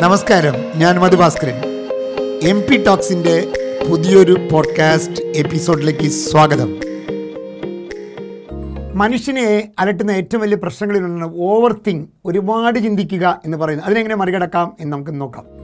നമസ്കാരം ഞാൻ Madhu Bhaskaran. M P ടോക്സിന്റെ പുതിയൊരു പോഡ്കാസ്റ്റ് എപ്പിസോഡിലേക്ക് സ്വാഗതം. മനുഷ്യനെ അലട്ടുന്ന ഏറ്റവും വലിയ പ്രശ്നങ്ങളിലൊന്നാണ് ഓവർ തിങ് ഒരുപാട് ചിന്തിക്കുക എന്ന് പറയുന്നത്. അതിനെങ്ങനെ മറികടക്കാം എന്ന് നമുക്ക് നോക്കാം.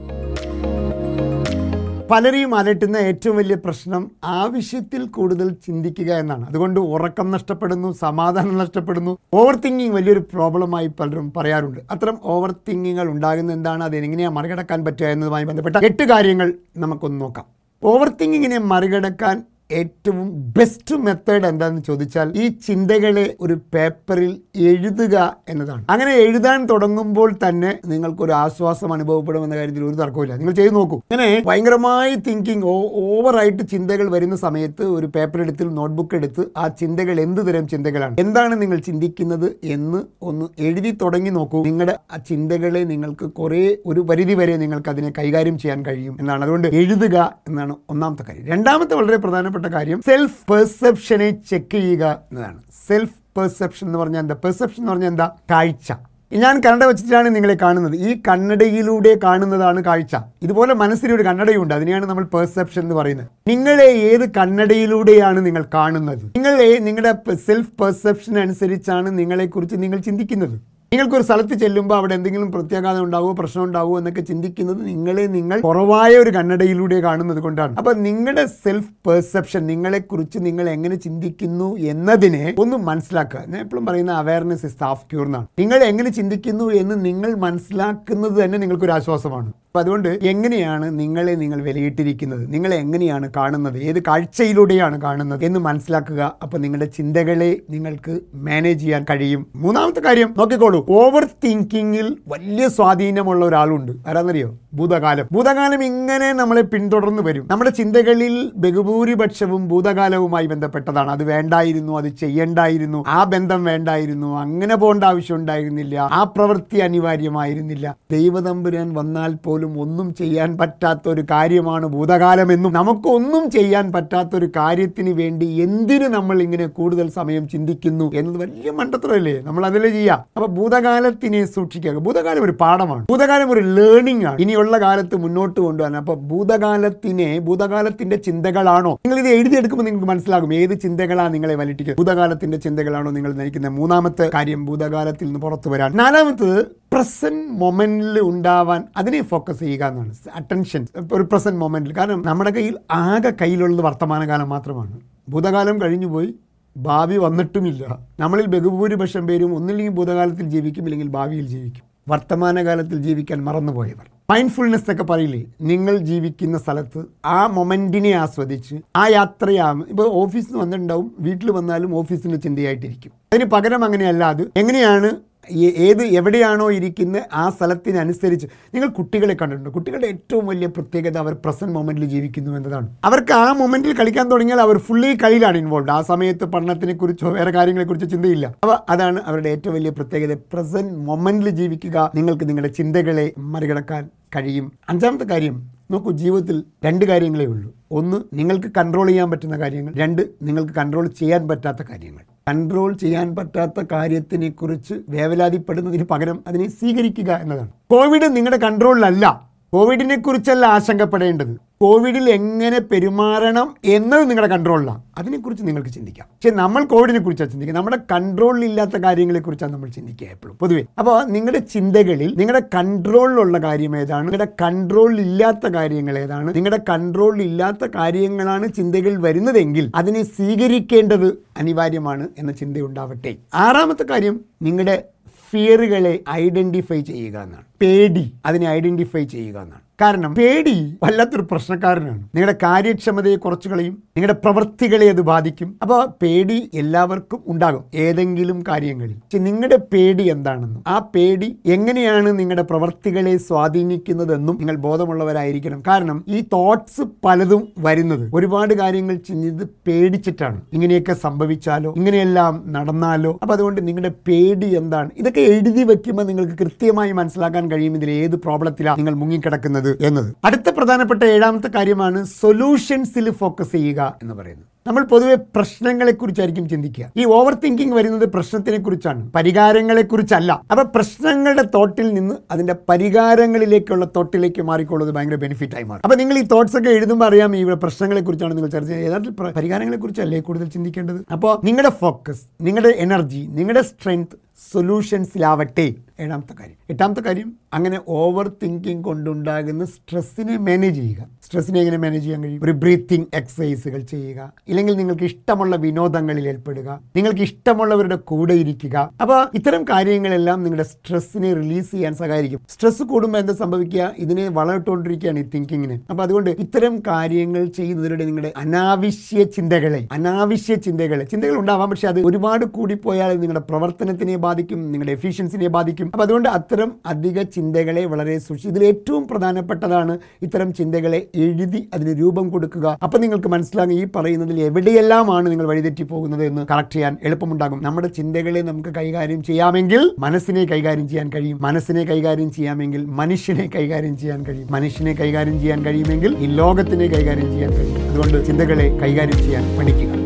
പലരെയും അലട്ടുന്ന ഏറ്റവും വലിയ പ്രശ്നം ആവശ്യത്തിൽ കൂടുതൽ ചിന്തിക്കുക എന്നാണ്. അതുകൊണ്ട് ഉറക്കം നഷ്ടപ്പെടുന്നു സമാധാനം നഷ്ടപ്പെടുന്നു. ഓവർ തിങ്കിങ് വലിയൊരു പ്രോബ്ലമായി പലരും പറയാറുണ്ട്. അത്തരം ഓവർ തിങ്കിങ്ങുകൾ ഉണ്ടാകുന്ന എന്താണ്? അത് മറികടക്കാൻ പറ്റുക എന്നതുമായി ബന്ധപ്പെട്ട എട്ട് കാര്യങ്ങൾ നമുക്കൊന്ന് നോക്കാം. ഓവർ തിങ്കിങ്ങിനെ മറികടക്കാൻ ഏറ്റവും ബെസ്റ്റ് മെത്തേഡ് എന്താണെന്ന് ചോദിച്ചാൽ ഈ ചിന്തകളെ ഒരു പേപ്പറിൽ എഴുതുക എന്നതാണ്. അങ്ങനെ എഴുതാൻ തുടങ്ങുമ്പോൾ തന്നെ നിങ്ങൾക്കൊരു ആശ്വാസം അനുഭവപ്പെടുമെന്ന കാര്യത്തിൽ ഒരു തർക്കമില്ല നിങ്ങൾ ചെയ്തു നോക്കൂ. അങ്ങനെ ഭയങ്കരമായി തിങ്കിങ് ഓവറായിട്ട് ചിന്തകൾ വരുന്ന സമയത്ത് ഒരു പേപ്പർ എടുത്ത് നോട്ട്ബുക്ക് എടുത്ത് ആ ചിന്തകൾ എന്ത് തരം ചിന്തകളാണ് എന്താണ് നിങ്ങൾ ചിന്തിക്കുന്നത് എന്ന് ഒന്ന് എഴുതി തുടങ്ങി നോക്കൂ. നിങ്ങളുടെ ആ ചിന്തകളെ നിങ്ങൾക്ക് കുറേ ഒരു പരിധി വരെ നിങ്ങൾക്ക് അതിനെ കൈകാര്യം ചെയ്യാൻ കഴിയും എന്നാണ്. അതുകൊണ്ട് എഴുതുക എന്നാണ് ഒന്നാമത്തെ കാര്യം. രണ്ടാമത്തെ വളരെ പ്രധാനപ്പെട്ട കാര്യം സെൽഫ് പെർസെപ്ഷനെ ചെക്ക് ചെയ്യുക എന്നതാണ്. സെൽഫ് പെർസെപ്ഷൻ എന്ന് പറഞ്ഞാൽ എന്താ? പെർസെപ്ഷൻ എന്ന് പറഞ്ഞാൽ എന്താ? കാഴ്ച. ഞാൻ കണ്ണട വെച്ചിട്ടാണ് നിങ്ങളെ കാണുന്നത്. ഈ കണ്ണടയിലൂടെ കാണുന്നതാണ് കാഴ്ച. ഇതുപോലെ മനസ്സിലൊരു കണ്ണടയുണ്ട്. അതിനെയാണ് നമ്മൾ പെർസെപ്ഷൻ എന്ന് പറയുന്നത്. നിങ്ങളെ ഏത് കണ്ണടയിലൂടെയാണ് നിങ്ങൾ കാണുന്നത്? നിങ്ങളെ നിങ്ങളുടെ സെൽഫ് പെർസെപ്ഷൻ അനുസരിച്ചാണ് നിങ്ങളെക്കുറിച്ച് നിങ്ങൾ ചിന്തിക്കുന്നത്. നിങ്ങൾക്കൊരു സ്ഥലത്ത് ചെല്ലുമ്പോൾ അവിടെ എന്തെങ്കിലും പ്രത്യാഘാതം ഉണ്ടാവുമോ പ്രശ്നം ഉണ്ടാവുമോ എന്നൊക്കെ ചിന്തിക്കുന്നത് നിങ്ങളെ നിങ്ങൾ കുറവായ ഒരു കണ്ണടയിലൂടെ കാണുന്നത് കൊണ്ടാണ്. അപ്പൊ നിങ്ങളുടെ സെൽഫ് പെർസെപ്ഷൻ നിങ്ങളെക്കുറിച്ച് നിങ്ങൾ എങ്ങനെ ചിന്തിക്കുന്നു എന്നതിനെ ഒന്ന് മനസ്സിലാക്കുക. ഞാൻ എപ്പോഴും പറയുന്ന അവയർനെസ് ഇസ് ഹാഫ് ക്യൂർ എന്നാണ്. നിങ്ങൾ എങ്ങനെ ചിന്തിക്കുന്നു എന്ന് നിങ്ങൾ മനസ്സിലാക്കുന്നത് തന്നെ നിങ്ങൾക്കൊരു ആശ്വാസമാണ്. അപ്പൊ അതുകൊണ്ട് എങ്ങനെയാണ് നിങ്ങളെ നിങ്ങൾ വിലയിട്ടിരിക്കുന്നത്? നിങ്ങളെ എങ്ങനെയാണ് കാണുന്നത്? ഏത് കാഴ്ചയിലൂടെയാണ് കാണുന്നത് എന്ന് മനസ്സിലാക്കുക. അപ്പോൾ നിങ്ങളുടെ ചിന്തകളെ നിങ്ങൾക്ക് മാനേജ് ചെയ്യാൻ കഴിയും. മൂന്നാമത്തെ കാര്യം നോക്കിക്കോളൂ. ഓവർ തിങ്കിങ്ങിൽ വലിയ സ്വാധീനമുള്ള ഒരാളുണ്ട്. ആരാന്നറിയോ? ഭൂതകാലം. ഭൂതകാലം ഇങ്ങനെ നമ്മളെ പിന്തുടർന്ന് വരും. നമ്മുടെ ചിന്തകളിൽ ബഹുഭൂരിപക്ഷവും ഭൂതകാലവുമായി ബന്ധപ്പെട്ടതാണ്. അത് വേണ്ടായിരുന്നു അത് ചെയ്യണ്ടായിരുന്നു ആ ബന്ധം വേണ്ടായിരുന്നു അങ്ങനെ പോകേണ്ട ആവശ്യം ഉണ്ടായിരുന്നില്ല ആ പ്രവൃത്തി അനിവാര്യമായിരുന്നില്ല. ദൈവതമ്പുരാൻ വന്നാൽ പോലും ഒന്നും ചെയ്യാൻ പറ്റാത്ത ഒരു കാര്യമാണ് ഭൂതകാലമെന്നും നമുക്കൊന്നും ചെയ്യാൻ പറ്റാത്ത ഒരു കാര്യത്തിന് വേണ്ടി എന്തിന് നമ്മൾ ഇങ്ങനെ കൂടുതൽ സമയം ചിന്തിക്കുന്നു എന്നത് വലിയ മണ്ടത്തരമല്ലേ? നമ്മൾ അതിലേ ചെയ്യാം? അപ്പൊ ഭൂതകാലത്തിനെ സൂക്ഷിക്കുക. ഭൂതകാലം ഒരു പാഠമാണ്. ഭൂതകാലം ഒരു ലേണിംഗ് ആണ്. ഇനിയുള്ള കാലത്ത് മുന്നോട്ട് കൊണ്ടുപോകാൻ അപ്പൊ ഭൂതകാലത്തിനെ ഭൂതകാലത്തിന്റെ ചിന്തകളാണോ? നിങ്ങൾ ഇത് എഴുതിയെടുക്കുമ്പോൾ നിങ്ങൾക്ക് മനസ്സിലാകും. ഏത് ചിന്തകളാണ് നിങ്ങളെ വലിട്ടിക്കുക ഭൂതകാലത്തിന്റെ ചിന്തകളാണോ നിങ്ങൾ നയിക്കുന്ന? മൂന്നാമത്തെ കാര്യം ഭൂതകാലത്തിൽ നിന്ന് പുറത്തു വരാൻ. നാലാമത്തത് പ്രസന്റ് മൊമെന്റിൽ ഉണ്ടാവാൻ അതിനെ ഫോക്കസ് ചെയ്യുക എന്നാണ്. അറ്റൻഷൻ ഒരു പ്രസന്റ് മൊമെന്റിൽ കാരണം നമ്മുടെ കയ്യിൽ ആകെ കയ്യിലുള്ളത് വർത്തമാനകാലം മാത്രമാണ്. ഭൂതകാലം കഴിഞ്ഞുപോയി ഭാവി വന്നിട്ടുമില്ല. നമ്മളിൽ ബഹുഭൂരിപക്ഷം പേരും ഒന്നില്ലെങ്കിൽ ഭൂതകാലത്തിൽ ജീവിക്കും ഇല്ലെങ്കിൽ ഭാവിയിൽ ജീവിക്കും. വർത്തമാനകാലത്തിൽ ജീവിക്കാൻ മറന്നുപോയവർ. മൈൻഡ്ഫുൾനെസ് എന്നൊക്കെ പറയില്ലേ? നിങ്ങൾ ജീവിക്കുന്ന സ്ഥലത്ത് ആ മൊമെന്റിനെ ആസ്വദിച്ച് ആ യാത്രയാ ഇപ്പോൾ ഓഫീസിൽ നിന്ന് വന്നിട്ടുണ്ടാവും. വീട്ടിൽ വന്നാലും ഓഫീസിന്റെ ചിന്തയായിട്ടിരിക്കും. അതിന് പകരം അങ്ങനെയല്ല അത് എങ്ങനെയാണ് ഏത് എവിടെയാണോ ഇരിക്കുന്നത് ആ സ്ഥലത്തിനനുസരിച്ച് നിങ്ങൾ കുട്ടികളെ കണ്ടിട്ടുണ്ട്. കുട്ടികളുടെ ഏറ്റവും വലിയ പ്രത്യേകത അവർ പ്രസന്റ് മൊമെന്റിൽ ജീവിക്കുന്നു എന്നതാണ്. അവർക്ക് ആ മൊമെന്റിൽ കളിക്കാൻ തുടങ്ങിയാൽ അവർ ഫുള്ളി കളിയിലാണ് ഇൻവോൾവ് ആ സമയത്ത് പഠനത്തിനെക്കുറിച്ചോ വേറെ കാര്യങ്ങളെക്കുറിച്ചോ ചിന്തയില്ല. അപ്പോൾ അതാണ് അവരുടെ ഏറ്റവും വലിയ പ്രത്യേകത. പ്രസന്റ് മൊമെന്റിൽ ജീവിക്കുക നിങ്ങൾക്ക് നിങ്ങളുടെ ചിന്തകളെ മറികടക്കാൻ കഴിയും. അഞ്ചാമത്തെ കാര്യം നോക്കൂ ജീവിതത്തിൽ രണ്ട് കാര്യങ്ങളേ ഉള്ളൂ. ഒന്ന് നിങ്ങൾക്ക് കൺട്രോൾ ചെയ്യാൻ പറ്റുന്ന കാര്യങ്ങൾ. രണ്ട് നിങ്ങൾക്ക് കൺട്രോൾ ചെയ്യാൻ പറ്റാത്ത കാര്യങ്ങൾ. കൺട്രോൾ ചെയ്യാൻ പറ്റാത്ത കാര്യത്തിനെ കുറിച്ച് വേവലാതിപ്പെടുന്നതിന് പകരം അതിനെ സ്വീകരിക്കുക എന്നതാണ്. കോവിഡ് നിങ്ങളുടെ കൺട്രോളിലല്ല. കോവിഡിനെ കുറിച്ചല്ല ആശങ്കപ്പെടേണ്ടത്. കോവിഡിൽ എങ്ങനെ പെരുമാറണം എന്നത് നിങ്ങളുടെ കൺട്രോളിലാണ് അതിനെക്കുറിച്ച് നിങ്ങൾക്ക് ചിന്തിക്കാം. പക്ഷെ നമ്മൾ കോവിഡിനെ കുറിച്ചാണ് ചിന്തിക്കുക നമ്മുടെ കൺട്രോളിലില്ലാത്ത കാര്യങ്ങളെക്കുറിച്ചാണ് നമ്മൾ ചിന്തിക്കുക എപ്പോഴും. പൊതുവെ. അപ്പോൾ നിങ്ങളുടെ ചിന്തകളിൽ നിങ്ങളുടെ കൺട്രോളിലുള്ള കാര്യം ഏതാണ്? നിങ്ങളുടെ കൺട്രോളിലില്ലാത്ത കാര്യങ്ങൾ ഏതാണ്? നിങ്ങളുടെ കൺട്രോളിലില്ലാത്ത കാര്യങ്ങളാണ് ചിന്തകളിൽ വരുന്നതെങ്കിൽ അതിനെ സ്വീകരിക്കേണ്ടത് അനിവാര്യമാണ് എന്ന ചിന്തയുണ്ടാവട്ടെ. ആറാമത്തെ കാര്യം നിങ്ങളുടെ ഫിയറുകളെ ഐഡന്റിഫൈ ചെയ്യുക എന്നാണ്. പേടി അതിനെ ഐഡന്റിഫൈ ചെയ്യുക എന്നാണ്. കാരണം പേടി വല്ലാത്തൊരു പ്രശ്നക്കാരനാണ്. നിങ്ങളുടെ കാര്യക്ഷമതയെ കുറച്ച് കളയും നിങ്ങളുടെ പ്രവൃത്തികളെ അത് ബാധിക്കും. അപ്പോൾ പേടി എല്ലാവർക്കും ഉണ്ടാകും ഏതെങ്കിലും കാര്യങ്ങളിൽ. പക്ഷെ നിങ്ങളുടെ പേടി എന്താണെന്നും ആ പേടി എങ്ങനെയാണ് നിങ്ങളുടെ പ്രവൃത്തികളെ സ്വാധീനിക്കുന്നതെന്നും നിങ്ങൾ ബോധമുള്ളവരായിരിക്കണം. കാരണം ഈ തോട്ട്സ് പലതും വരുന്നത് ഒരുപാട് കാര്യങ്ങൾ ചിന്തിത് പേടിച്ചിട്ടാണ്. ഇങ്ങനെയൊക്കെ സംഭവിച്ചാലോ ഇങ്ങനെയെല്ലാം നടന്നാലോ. അപ്പൊ അതുകൊണ്ട് നിങ്ങളുടെ പേടി എന്താണ്? ഇതൊക്കെ എഴുതി വയ്ക്കുമ്പോൾ നിങ്ങൾക്ക് കൃത്യമായി മനസ്സിലാക്കാൻ കഴിയും. ഇതിൽ ഏത് പ്രോബ്ലത്തിലാണ് നിങ്ങൾ മുങ്ങിക്കിടക്കുന്നത്? ചെയ്യുന്നത് എന്നത്. അടുത്ത പ്രധാനപ്പെട്ട ഏഴാമത്തെ കാര്യമാണ് സൊല്യൂഷൻസിൽ ഫോക്കസ് ചെയ്യുക എന്ന് പറയുന്നത്. നമ്മൾ പൊതുവെ പ്രശ്നങ്ങളെക്കുറിച്ചായിരിക്കും ചിന്തിക്കുക. ഈ ഓവർ തിങ്കിങ് വരുന്നത് പ്രശ്നത്തിനെ കുറിച്ചാണ് പരിഹാരങ്ങളെ കുറിച്ചല്ല അപ്പൊ പ്രശ്നങ്ങളുടെ തോട്ടിൽ നിന്ന് അതിന്റെ പരിഹാരങ്ങളിലേക്കുള്ള തോട്ടിലേക്ക് മാറിക്കൊള്ളത് ഭയങ്കര ബെനിഫിറ്റ് ആയി മാറും. അപ്പൊ നിങ്ങൾ ഈ തോട്ട്സ് ഒക്കെ എഴുതുമ്പോൾ അറിയാം ഈ പ്രശ്നങ്ങളെ കുറിച്ചാണ് നിങ്ങൾ ചർച്ച ചെയ്യുന്നത്. യഥാർത്ഥത്തിൽ പരിഹാരങ്ങളെക്കുറിച്ചല്ലേ പരിഹാരങ്ങളെ കുറിച്ചല്ലേ കൂടുതൽ ചിന്തിക്കേണ്ടത്? അപ്പോൾ നിങ്ങളുടെ ഫോക്കസ് നിങ്ങളുടെ എനർജി നിങ്ങളുടെ സ്ട്രെങ്ത് സൊല്യൂഷൻസിലാവട്ടെ ഏഴാമത്തെ കാര്യം. എട്ടാമത്തെ കാര്യം അങ്ങനെ ഓവർ തിങ്കിങ് കൊണ്ടുണ്ടാകുന്ന സ്ട്രെസ്സിനെ മാനേജ് ചെയ്യുക. സ്ട്രെസ്സിനെ എങ്ങനെ മാനേജ് ചെയ്യാൻ കഴിയും? ഒരു ബ്രീത്തിങ് എക്സസൈസുകൾ ചെയ്യുക. ഇല്ലെങ്കിൽ നിങ്ങൾക്ക് ഇഷ്ടമുള്ള വിനോദങ്ങളിൽ ഏർപ്പെടുക. നിങ്ങൾക്ക് ഇഷ്ടമുള്ളവരുടെ കൂടെ ഇരിക്കുക. അപ്പോൾ ഇത്തരം കാര്യങ്ങളെല്ലാം നിങ്ങളുടെ സ്ട്രെസ്സിനെ റിലീസ് ചെയ്യാൻ സഹായിക്കും. സ്ട്രെസ് കൂടുമ്പോൾ എന്താ സംഭവിക്കുക? ഇതിനെ വളർത്തുകൊണ്ടിരിക്കുകയാണ് ഈ തിങ്കിങ്ങിന് അപ്പോൾ അതുകൊണ്ട് ഇത്തരം കാര്യങ്ങൾ ചെയ്യുന്നതിലൂടെ നിങ്ങളുടെ അനാവശ്യ ചിന്തകളെ അനാവശ്യ ചിന്തകളെ ചിന്തകൾ ഉണ്ടാവാം. പക്ഷേ അത് ഒരുപാട് കൂടിപ്പോയാൽ പോയാൽ നിങ്ങളുടെ പ്രവർത്തനത്തിനെ ബാധിക്കും നിങ്ങളുടെ എഫിഷ്യൻസിനെ ബാധിക്കും. അപ്പോൾ അതുകൊണ്ട് അത്തരം അധിക ചിന്തകളെ വളരെ സൂക്ഷിച്ച് ഇതിൽ ഏറ്റവും പ്രധാനപ്പെട്ടതാണ് ഇത്തരം ചിന്തകളെ എഴുതി അതിന് രൂപം കൊടുക്കുക. അപ്പം നിങ്ങൾക്ക് മനസ്സിലാകും ഈ പറയുന്നതിൽ എവിടെയെല്ലാമാണ് നിങ്ങൾ വഴിതെറ്റി പോകുന്നത് എന്ന് കറക്റ്റ് ചെയ്യാൻ എളുപ്പമുണ്ടാകും. നമ്മുടെ ചിന്തകളെ നമുക്ക് കൈകാര്യം ചെയ്യാമെങ്കിൽ മനസ്സിനെ കൈകാര്യം ചെയ്യാൻ കഴിയും. മനസ്സിനെ കൈകാര്യം ചെയ്യാമെങ്കിൽ മനുഷ്യനെ കൈകാര്യം ചെയ്യാൻ കഴിയും. മനുഷ്യനെ കൈകാര്യം ചെയ്യാൻ കഴിയുമെങ്കിൽ ഈ ലോകത്തിനെ കൈകാര്യം ചെയ്യാൻ കഴിയും. അതുകൊണ്ട് ചിന്തകളെ കൈകാര്യം ചെയ്യാൻ പഠിക്കുക.